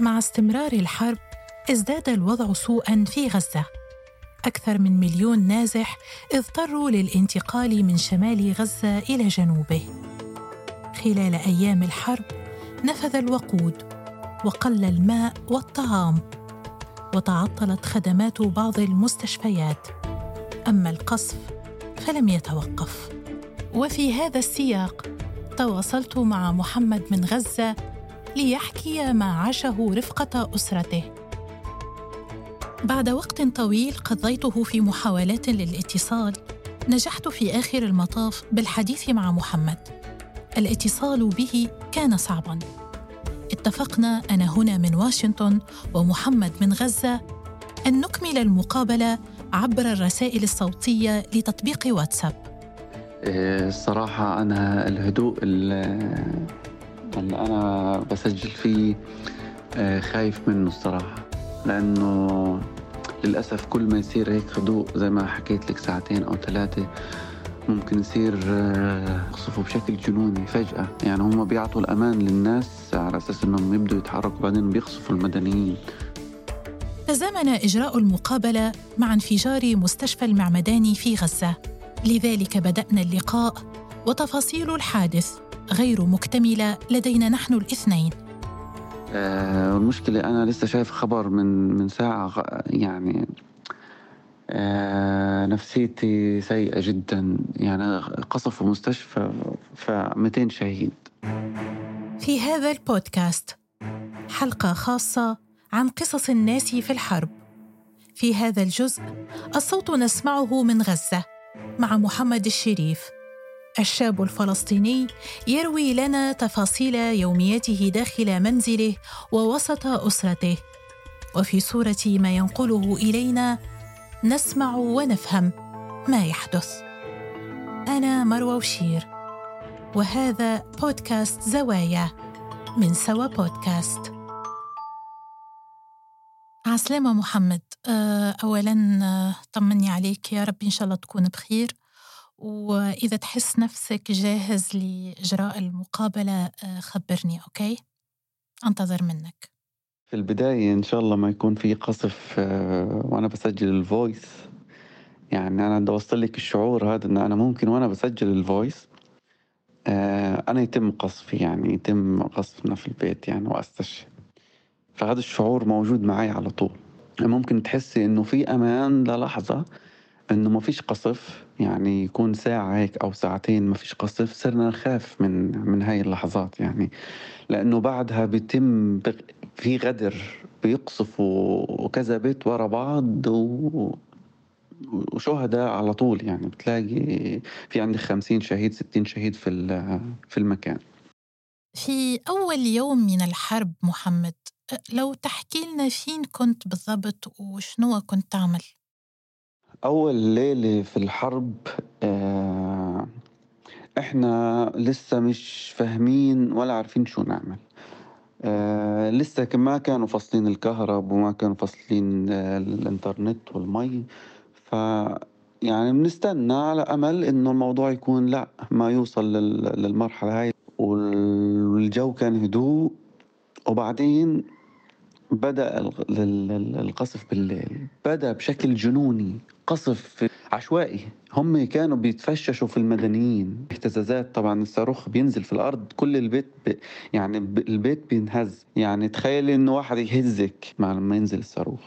مع استمرار الحرب ازداد الوضع سوءا في غزة. أكثر من مليون نازح اضطروا للانتقال من شمال غزة إلى جنوبه. خلال أيام الحرب نفذ الوقود وقل الماء والطعام وتعطلت خدمات بعض المستشفيات. أما القصف فلم يتوقف. وفي هذا السياق تواصلت مع محمد من غزة ليحكي ما عاشه رفقة أسرته. بعد وقت طويل قضيته في محاولات للاتصال نجحت في آخر المطاف بالحديث مع محمد. الاتصال به كان صعبا. اتفقنا أنا هنا من واشنطن ومحمد من غزة أن نكمل المقابلة عبر الرسائل الصوتية لتطبيق واتساب. إيه، الصراحه أنا الهدوء اللي أنا بسجل فيه إيه، خايف منه الصراحة. لأنه للأسف كل ما يصير هيك هدوء زي ما حكيت لك ساعتين أو ثلاثة ممكن يصير آه، يقصفوا بشكل جنوني فجأة. يعني هم بيعطوا الأمان للناس على أساس أنهم يبدوا يتحركوا بعدين بيقصفوا المدنيين. تزامن إجراء المقابلة مع انفجار مستشفى المعمداني في غزة. لذلك بدأنا اللقاء وتفاصيل الحادث. غير مكتملة لدينا نحن الاثنين. آه المشكلة أنا لسه شايف خبر من من ساعة يعني آه نفسيتي سيئة جدا. يعني قصفوا مستشفى ف 200 شهيد. في هذا البودكاست حلقة خاصة عن قصص الناس في الحرب. في هذا الجزء الصوت نسمعه من غزة مع محمد الشريف. الشاب الفلسطيني يروي لنا تفاصيل يومياته داخل منزله ووسط أسرته. وفي صورة ما ينقله إلينا نسمع ونفهم ما يحدث. أنا مروى وشير وهذا بودكاست زوايا من سوا بودكاست. عسلامة محمد آه، أولا آه، طمني عليك يا رب إن شاء الله تكون بخير. وإذا تحس نفسك جاهز لإجراء المقابلة آه، خبرني okay؟ أنتظر منك. في البداية إن شاء الله ما يكون في قصف آه، وأنا بسجل ال voice يعني أنا بدي أوصل لك الشعور هذا إن أنا ممكن وأنا بسجل الفويس آه، أنا يتم قصفي يعني يتم قصفنا في البيت يعني وأستشهد فهذا الشعور موجود معي على طول. ممكن تحسي إنه في أمان للحظة إنه ما فيش قصف يعني يكون ساعة هيك أو ساعتين ما فيش قصف صرنا نخاف من من هاي اللحظات يعني. لأنه بعدها بيتم في غدر بيقصفوا كذا بيت ورا بعض و وشهداء على طول يعني. بتلاقي في عندك خمسين شهيد ستين شهيد في في المكان. في أول يوم من الحرب محمد لو تحكي لنا فين كنت بالضبط وشنو كنت تعمل؟ أول ليلة في الحرب آه، إحنا لسه مش فاهمين ولا عارفين شو نعمل. آه، لسه ما كانوا فاصلين الكهرب وما كانوا فاصلين آه، الإنترنت والمي. ف يعني بنستنى على أمل إنه الموضوع يكون لا ما يوصل للمرحلة هاي. والجو كان هدوء. وبعدين بدأ القصف بالليل. بدأ بشكل جنوني. قصف عشوائي. هم كانوا بيتفششوا في المدنيين. اهتزازات طبعا الصاروخ بينزل في الأرض كل البيت ب... يعني البيت بينهز. يعني تخيلي إنه واحد يهزك مع لما ينزل الصاروخ.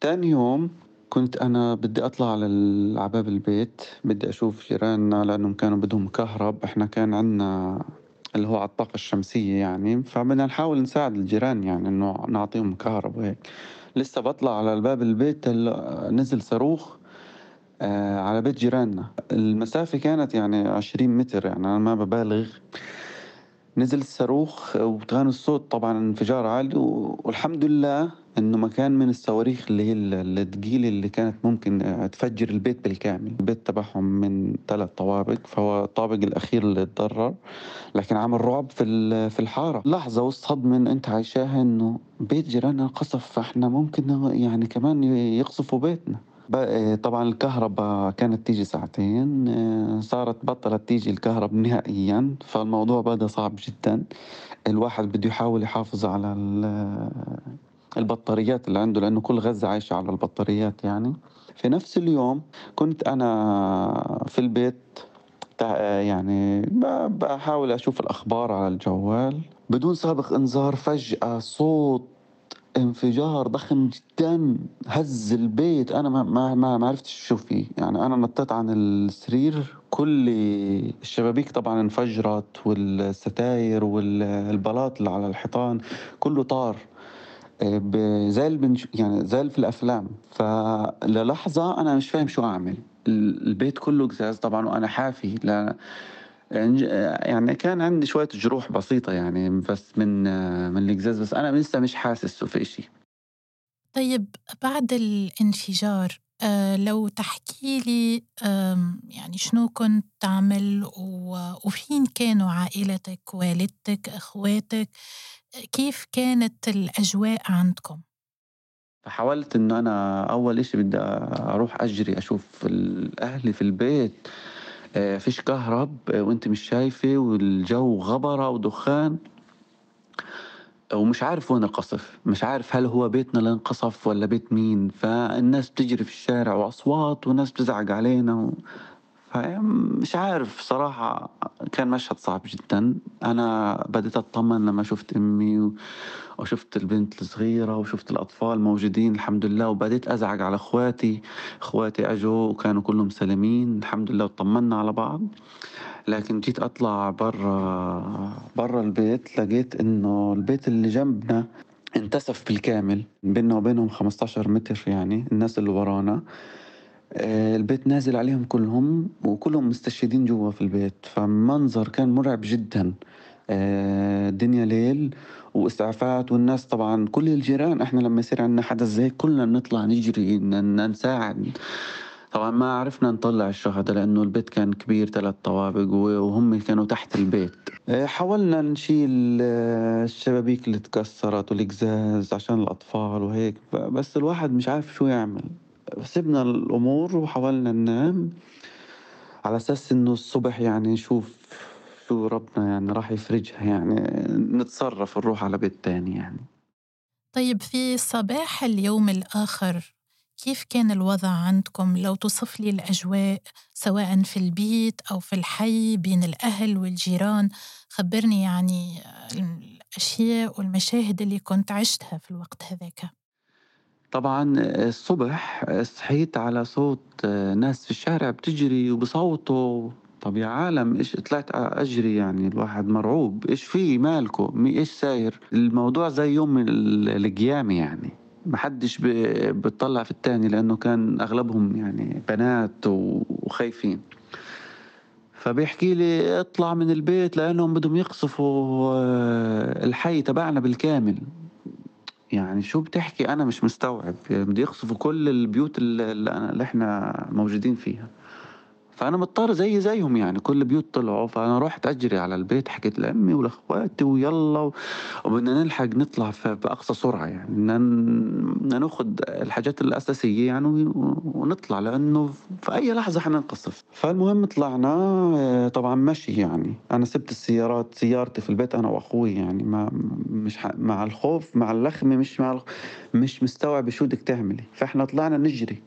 تاني يوم كنت أنا بدي أطلع على باب البيت بدي أشوف جيراننا لأنهم كانوا بدهم كهرب. إحنا كان عندنا اللي هو على الطاقة الشمسية يعني. فبدنا نحاول نساعد الجيران يعني إنه نعطيهم كهرب وهيك. لسه بطلع على باب البيت نزل صاروخ. على بيت جيراننا. المسافة كانت يعني عشرين متر يعني أنا ما ببالغ. نزل الصاروخ وكان الصوت طبعا انفجار عالي والحمد لله إنه مكان من الصواريخ اللي هي الثقيلة اللي كانت ممكن تفجر البيت بالكامل. البيت تبعهم من ثلاث طوابق فهو الطابق الأخير اللي تضرر لكن عمل رعب في في الحارة. لحظة والصدمه أنت عايشاها إنه بيت جيراننا قصف فإحنا ممكن يعني كمان يقصفوا بيتنا. طبعا الكهرباء كانت تيجي ساعتين صارت بطلت تيجي الكهرباء نهائيا فالموضوع بدأ صعب جدا. الواحد بده يحاول يحافظ على البطاريات اللي عنده لأنه كل غزة عايشة على البطاريات يعني. في نفس اليوم كنت أنا في البيت يعني بحاول أشوف الأخبار على الجوال بدون سابق إنذار فجأة صوت انفجار ضخم جدا هز البيت. أنا ما ما ما عرفتش شو فيه. يعني أنا نطيت عن السرير. كل الشبابيك طبعا انفجرت والستاير والبلاط اللي على الحيطان كله طار. آه، زي اللي بنش... يعني زي في الأفلام. فللحظة أنا مش فاهم شو أعمل. ال- البيت كله قزاز طبعا وأنا حافي. لا يعني كان عندي شوية جروح بسيطة يعني بس من من القزاز بس أنا لسه مش حاسس في إشي. طيب بعد الانفجار آه لو تحكي لي يعني شنو كنت تعمل وفين كانوا عائلتك والدتك أخواتك؟ كيف كانت الأجواء عندكم؟ فحاولت إنه أنا أول إشي بدي أروح أجري أشوف ال- أهلي في البيت. فيش كهرب آه، وأنت مش شايفة والجو غبرة ودخان. ومش عارف وين القصف. مش عارف هل هو بيتنا اللي انقصف ولا بيت مين. فالناس بتجري في الشارع وأصوات وناس بتزعق علينا و... مش عارف صراحة كان مشهد صعب جدا. أنا بديت أطمن لما شفت أمي وشفت البنت الصغيرة وشفت الأطفال موجودين الحمد لله. وبديت أزعج على إخواتي. إخواتي أجوا وكانوا كلهم سالمين الحمد لله. وطمنا على بعض. لكن جيت أطلع برا برا البيت لقيت إنه البيت اللي جنبنا انتسف بالكامل. بيننا وبينهم 15 متر يعني الناس اللي ورانا. البيت نازل عليهم كلهم وكلهم مستشهدين جوا في البيت فمنظر كان مرعب جدا. آه، الدنيا ليل وإسعافات والناس طبعا كل الجيران إحنا لما يصير عندنا حدث زي كلنا بنطلع نجري نساعد. طبعا ما عرفنا نطلع الشهداء لأنه البيت كان كبير ثلاث طوابق وهم كانوا تحت البيت. آه، حاولنا نشيل آه، الشبابيك اللي تكسرت والقزاز عشان الأطفال وهيك بس الواحد مش عارف شو يعمل. سيبنا الأمور وحاولنا ننام على أساس إنه الصبح يعني نشوف شو ربنا يعني راح يفرجها يعني نتصرف نروح على بيت تاني يعني. طيب في صباح اليوم الآخر كيف كان الوضع عندكم؟ لو توصف لي الأجواء سواء في البيت أو في الحي بين الأهل والجيران خبرني يعني الأشياء والمشاهد اللي كنت عشتها في الوقت هذاك. طبعا الصبح صحيت على صوت ناس في الشارع بتجري وبصوتوا. طب يا عالم إيش طلعت أجري يعني؟ الواحد مرعوب. إيش في مالكو مي- إيش ساير؟ الموضوع زي يوم ال- القيامة يعني. محدش ب- بتطلع في التاني لأنه كان أغلبهم يعني بنات وخايفين. فبيحكي لي اطلع من البيت لأنهم بدهم يقصفوا آه، الحي تبعنا بالكامل. يعني شو بتحكي؟ أنا مش مستوعب. يعني بده يقصفوا كل البيوت اللي, اللي إحنا موجودين فيها. فأنا مضطر زي زيهم يعني. كل البيوت طلعوا فأنا رحت أجري على البيت حكيت لأمي ولأخواتي ويلا وبدنا نلحق نطلع بأقصى سرعة يعني. بدنا ناخذ الحاجات الأساسية يعني ونطلع لأنه في أي لحظة حننقصف. فالمهم طلعنا طبعا مشي يعني. أنا سبت السيارات سيارتي في البيت أنا وأخوي يعني. ما مش. مع الخوف مع اللخمة مش مع الخ... مش مستوعب شو بدك تعملي. فإحنا طلعنا نجري.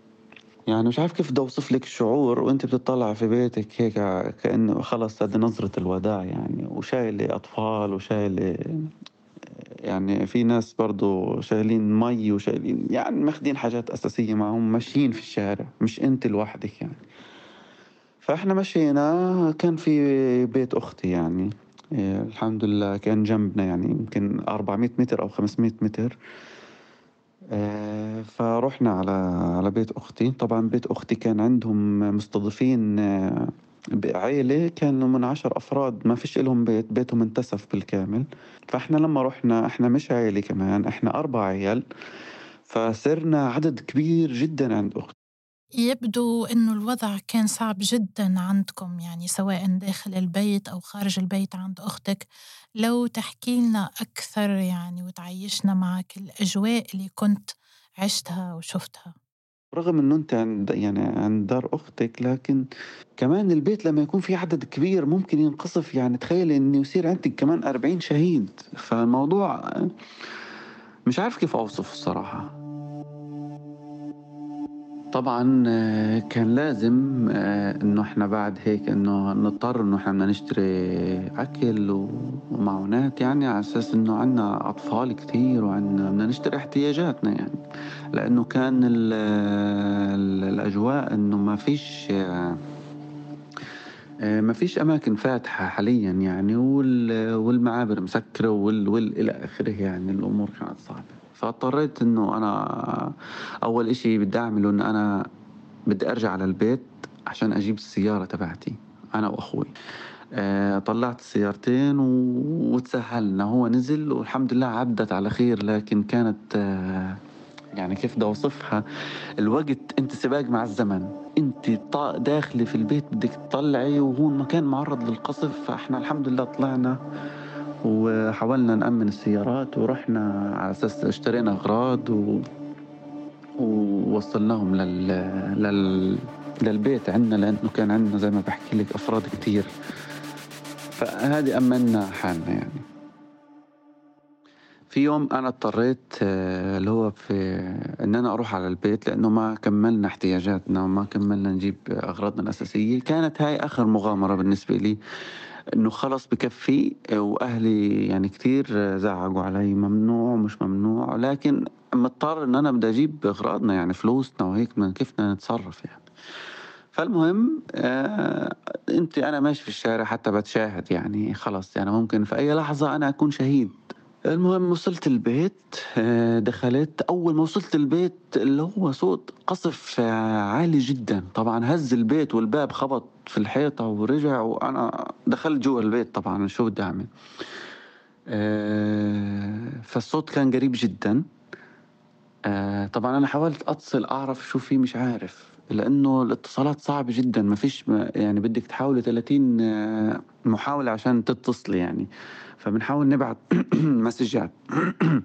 يعني مش عارف كيف بدي أوصف لك الشعور وأنت بتطلع في بيتك هيك كأنه خلص هذه نظرة الوداع يعني وشايلة أطفال وشايلة يعني في ناس برضو شايلين مي وشايلين يعني ماخدين حاجات أساسية معهم ماشيين في الشارع مش أنت لوحدك يعني. فإحنا مشينا كان في بيت أختي يعني إيه، الحمد لله كان جنبنا يعني يمكن 400 متر أو 500 متر. آه، فرحنا على على بيت أختي. طبعا بيت أختي كان عندهم مستضيفين آه، عيلة كانوا من عشر أفراد ما فيش إلهم بيت بيتهم انتسف بالكامل. فإحنا لما رحنا إحنا مش عيلة كمان إحنا أربع عيال. فصرنا عدد كبير جدا عند أختي. يبدو أنه الوضع كان صعب جدا عندكم يعني سواء داخل البيت أو خارج البيت عند أختك. لو تحكي لنا أكثر يعني وتعيشنا معك الأجواء اللي كنت عشتها وشفتها. رغم إنه أنت عند يعني عند دار أختك لكن كمان البيت لما يكون في عدد كبير ممكن ينقصف. يعني تخيل انه يصير عندك كمان 40 شهيد. فالموضوع مش عارف كيف أوصف الصراحة. طبعا آه، كان لازم آه، إنه إحنا بعد هيك إنه نضطر إنه إحنا بدنا نشتري أكل ومعونات يعني على أساس إنه عندنا أطفال كثير وعندنا بدنا نشتري احتياجاتنا يعني. لأنه كان الأجواء إنه ما فيش آه، ما فيش أماكن فاتحة حاليا يعني والمعابر مسكرة وال, وال إلى آخره يعني الأمور كانت صعبة. فاضطريت إنه أنا أول إشي بدي أعمله إنه أنا بدي أرجع على البيت عشان أجيب السيارة تبعتي أنا وأخوي. آه، طلعت السيارتين وتسهلنا. هو نزل والحمد لله عدت على خير لكن كانت آه، يعني كيف بدي أوصفها؟ الوقت أنت سباق مع الزمن. أنت داخله في البيت بدك تطلعي وهو المكان معرض للقصف فإحنا الحمد لله طلعنا. وحاولنا نأمن السيارات ورحنا على أساس اشترينا أغراض و... ووصلناهم لل... لل... للبيت. عندنا لأنه كان عندنا زي ما بحكي لك أفراد كتير. فهذه أمنا حالنا يعني. في يوم أنا اضطريت آه، اللي هو في إن أنا أروح على البيت لأنه ما كملنا احتياجاتنا وما كملنا نجيب أغراضنا الأساسية. كانت هاي آخر مغامرة بالنسبة لي. إنه خلص بكفي وأهلي يعني كثير زعقوا علي ممنوع ومش ممنوع. لكن مضطر إن أنا بدي أجيب إغراضنا يعني فلوسنا وهيك من بدنا نتصرف يعني. فالمهم آه أنت أنا ماشي في الشارع حتى بتشاهد يعني خلص يعني ممكن في أي لحظة أنا أكون شهيد. المهم وصلت البيت آه، دخلت. أول ما وصلت البيت اللي هو صوت قصف آه، عالي جدا. طبعا هز البيت والباب خبط في الحيطة ورجع وأنا دخلت جوا البيت طبعا شو بدي أعمل؟ آه، فالصوت كان قريب جدا. طبعا أنا حاولت أتصل أعرف شو في مش عارف لأنه الاتصالات صعبه جدا ما فيش يعني بدك تحاولي 30 محاولة عشان تتصلي يعني. فبنحاول نبعت مسجات.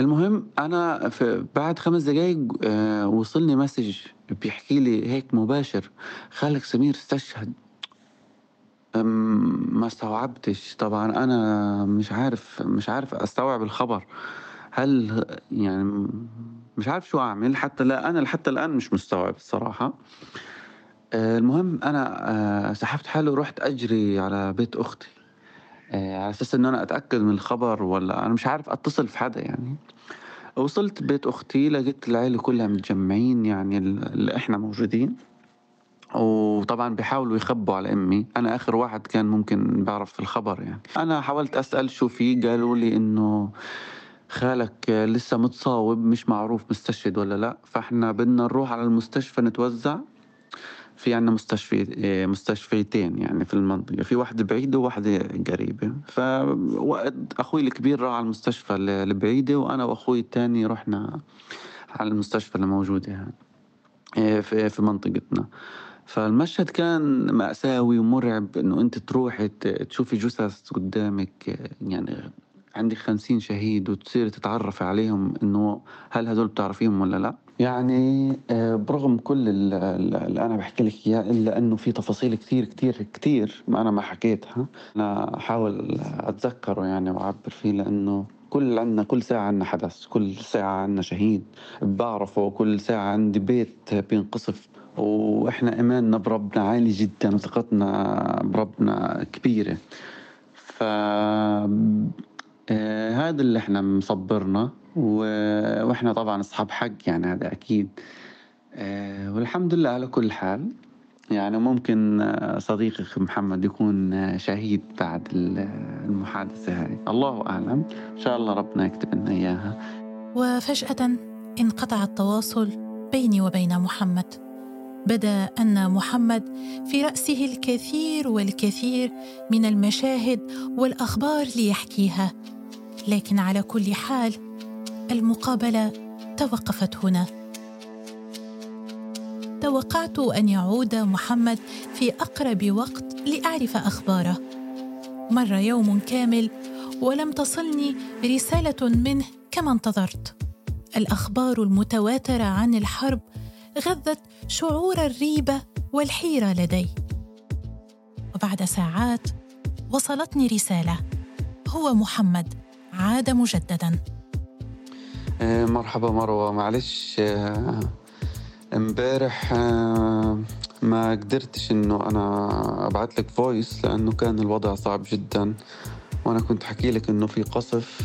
المهم أنا في بعد خمس دقايق آه، وصلني مسج بيحكي لي هيك مباشر خالك سمير استشهد. ما استوعبتش. طبعا أنا مش عارف مش عارف أستوعب الخبر. هل يعني مش عارف شو أعمل حتى لا أنا حتى الآن مش مستوعب الصراحة. آه، المهم أنا آه، سحبت حالي ورحت أجري على بيت أختي. آه، على أساس إن أنا أتأكد من الخبر ولا أنا مش عارف أتصل في حدا يعني. وصلت بيت أختي لقيت العيلة كلها متجمعين يعني اللي إحنا موجودين. وطبعا بيحاولوا يخبوا على أمي. أنا آخر واحد كان ممكن بعرف الخبر يعني. أنا حاولت أسأل شو في قالوا لي إنه خالك لسه متصاوب مش معروف مستشهد ولا لا. فاحنا بدنا نروح على المستشفى نتوزع. في عنا مستشفى مستشفيتين يعني في المنطقة. في واحدة بعيدة وواحدة قريبة. فوقت أخوي الكبير راح على المستشفى البعيدة وأنا وأخوي الثاني رحنا على المستشفى الموجودة إيه، في في منطقتنا. فالمشهد كان مأساوي ومرعب إنه أنت تروحي تشوفي جثث قدامك يعني عندك خمسين شهيد وتصير تتعرفي عليهم إنه هل هذول بتعرفيهم ولا لا؟ يعني آه، برغم كل اللي أنا بحكي لك إياه إلا إنه في تفاصيل كثير كثير كثير ما أنا ما حكيتها. أنا أحاول أتذكره يعني وأعبر فيه لأنه كل عنا كل ساعة عنا حدث كل ساعة عنا شهيد بعرفه كل ساعة عندي بيت بينقصف. وإحنا إيماننا بربنا عالي جدا وثقتنا بربنا كبيرة. ف هذا اللي إحنا مصبرنا وإحنا طبعا أصحاب حق يعني هذا أكيد. آه، والحمد لله على كل حال. يعني ممكن صديقك محمد يكون شهيد بعد المحادثة هاي الله أعلم. إن شاء الله ربنا يكتب لنا إياها. وفجأة انقطع التواصل بيني وبين محمد. بدأ أن محمد في رأسه الكثير والكثير من المشاهد والأخبار ليحكيها. لكن على كل حال المقابلة توقفت هنا. توقعت أن يعود محمد في أقرب وقت لأعرف أخباره. مر يوم كامل ولم تصلني رسالة منه كما انتظرت. الأخبار المتواترة عن الحرب غذت شعور الريبه والحيرة لدي. وبعد ساعات وصلتني رسالة. هو محمد. عاد مجددا. آه، مرحبا مروة. معلش آه، امبارح آه، ما قدرتش إنه أنا ابعت لك فويس لأنه كان الوضع صعب جدا. وأنا كنت حكي لك إنه في قصف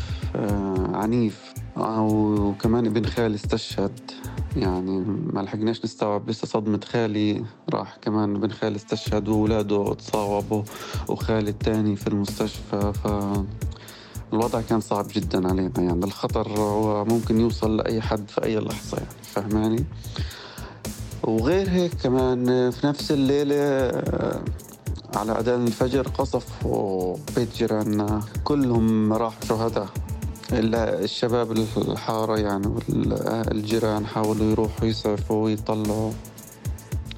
عنيف. وكمان ابن خالي استشهد. يعني ما لحقناش نستوعب. لسه صدمة خالي راح كمان ابن خالي استشهد وأولاده تصاوبوا وخالي التاني في المستشفى. ف الوضع كان صعب جدا علينا يعني الخطر ممكن يوصل لأي حد في أي لحظة يعني فهماني؟ وغير هيك كمان في نفس الليلة على أذان الفجر قصفوا بيت جيراننا كلهم راحوا شهداء إلا الشباب الحارة يعني والجيران حاولوا يروحوا يسعفوا ويطلعوا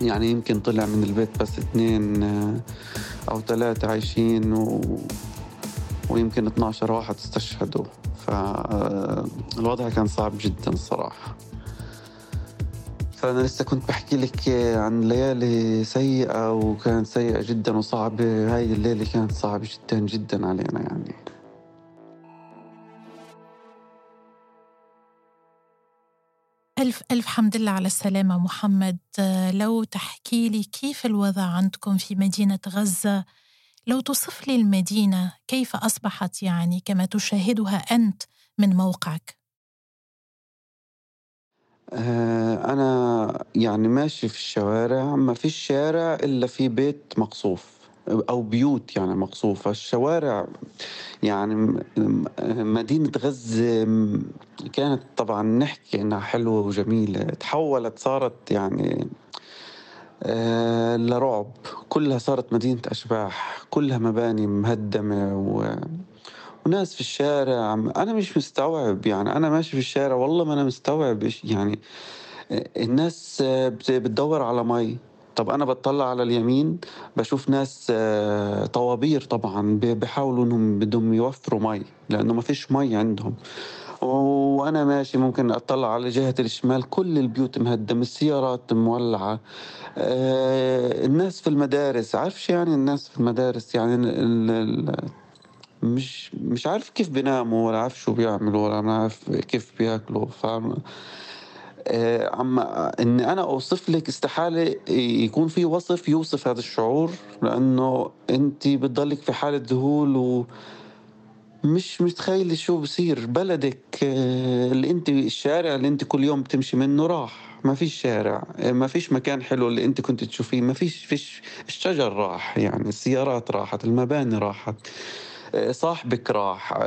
يعني يمكن طلع من البيت بس اثنين أو ثلاثة عايشين و... ويمكن 12 واحد استشهدوا. فالوضع كان صعب جدا الصراحة فأنا لسه كنت بحكي لك عن ليالي سيئة وكانت سيئة جدا وصعبة هاي الليلة كانت صعبة جدا جدا علينا يعني. ألف ألف حمد لله على السلامة محمد. لو تحكي لي كيف الوضع عندكم في مدينة غزة؟ لو توصف لي المدينة كيف أصبحت يعني كما تشاهدها أنت من موقعك؟ آه، أنا يعني ماشي في الشوارع ما في الشارع إلا في بيت مقصوف أو بيوت يعني مقصوفة. الشوارع يعني مدينة غزة كانت طبعا نحكي إنها حلوة وجميلة تحولت صارت يعني لرعب كلها صارت مدينة أشباح. كلها مباني مهدمة و... وناس في الشارع أنا مش مستوعب يعني أنا ماشي في الشارع والله ما أنا مستوعب يعني الناس بتدور على مي. طب أنا بطلع على اليمين بشوف ناس آه، طوابير طبعا بيحاولوا إنهم بدهم يوفروا مي لأنه ما فيش مي عندهم. وأنا ماشي ممكن أطلع على جهة الشمال كل البيوت مهدمة السيارات مولعة. آه الناس في المدارس عارفش يعني الناس في المدارس؟ يعني مش مش عارف كيف بيناموا ولا عارف شو بيعملوا ولا عارف كيف بياكلوا فاهم اما إني أنا أوصف لك استحالة يكون في وصف يوصف هذا الشعور لأنه انت بتضلك في حالة ذهول و مش متخيل شو بصير. بلدك آه، اللي انت الشارع اللي انت كل يوم بتمشي منه راح. ما فيش شارع آه، ما فيش مكان حلو اللي انت كنت تشوفيه. ما فيش فيش الشجر راح يعني السيارات راحت المباني راحت آه، صاحبك راح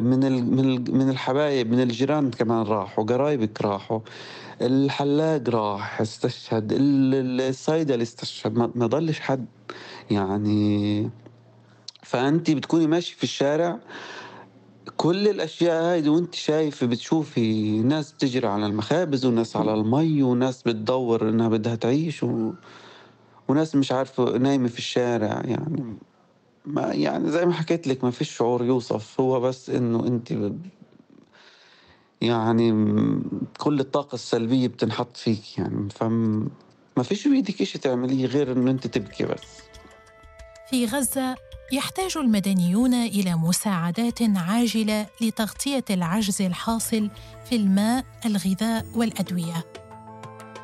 من من من الحبايب من الجيران كمان راحوا قرايبك راحوا الحلاق راح استشهد الصيدلي استشهد. ما ضلش حد يعني فانت بتكوني ماشي في الشارع كل الأشياء هاي وانت شايف بتشوفي ناس بتجري على المخابز وناس على المي وناس بتدور إنها بدها تعيش و... وناس مش عارفة نايمة في الشارع يعني. ما يعني زي ما حكيت لك ما فيش شعور يوصف هو بس إنه انت يعني كل الطاقة السلبية بتنحط فيك يعني. فما ما فيش بإيدك إشي تعمليه غير إنه أنت تبكي بس. في غزة يحتاج المدنيون إلى مساعدات عاجلة لتغطية العجز الحاصل في الماء الغذاء والأدوية.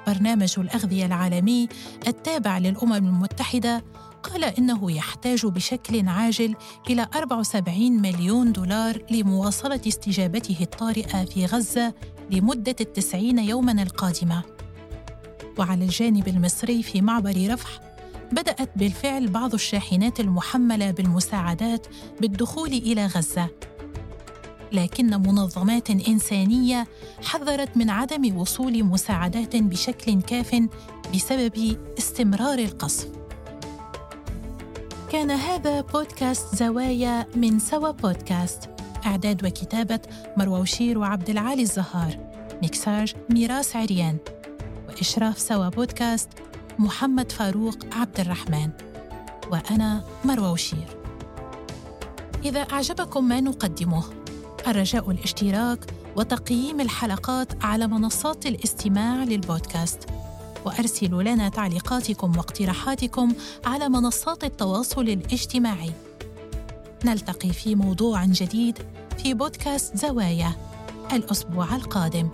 برنامج الأغذية العالمي التابع للأمم المتحدة قال إنه يحتاج بشكل عاجل إلى 74 مليون دولار لمواصلة استجابته الطارئة في غزة لمدة التسعين يوما القادمة. وعلى الجانب المصري في معبر رفح بدأت بالفعل بعض الشاحنات المحملة بالمساعدات بالدخول إلى غزة. لكن منظمات إنسانية حذرت من عدم وصول مساعدات بشكل كاف بسبب استمرار القصف. كان هذا بودكاست زوايا من سوا بودكاست. إعداد وكتابة مروى وشير وعبد العالي الزهار. ميكساج ميراس عريان. وإشراف سوا بودكاست محمد فاروق عبد الرحمن وأنا مروى وشير. إذا أعجبكم ما نقدمه الرجاء الاشتراك وتقييم الحلقات على منصات الاستماع للبودكاست وأرسلوا لنا تعليقاتكم واقتراحاتكم على منصات التواصل الاجتماعي. نلتقي في موضوع جديد في بودكاست زوايا الأسبوع القادم.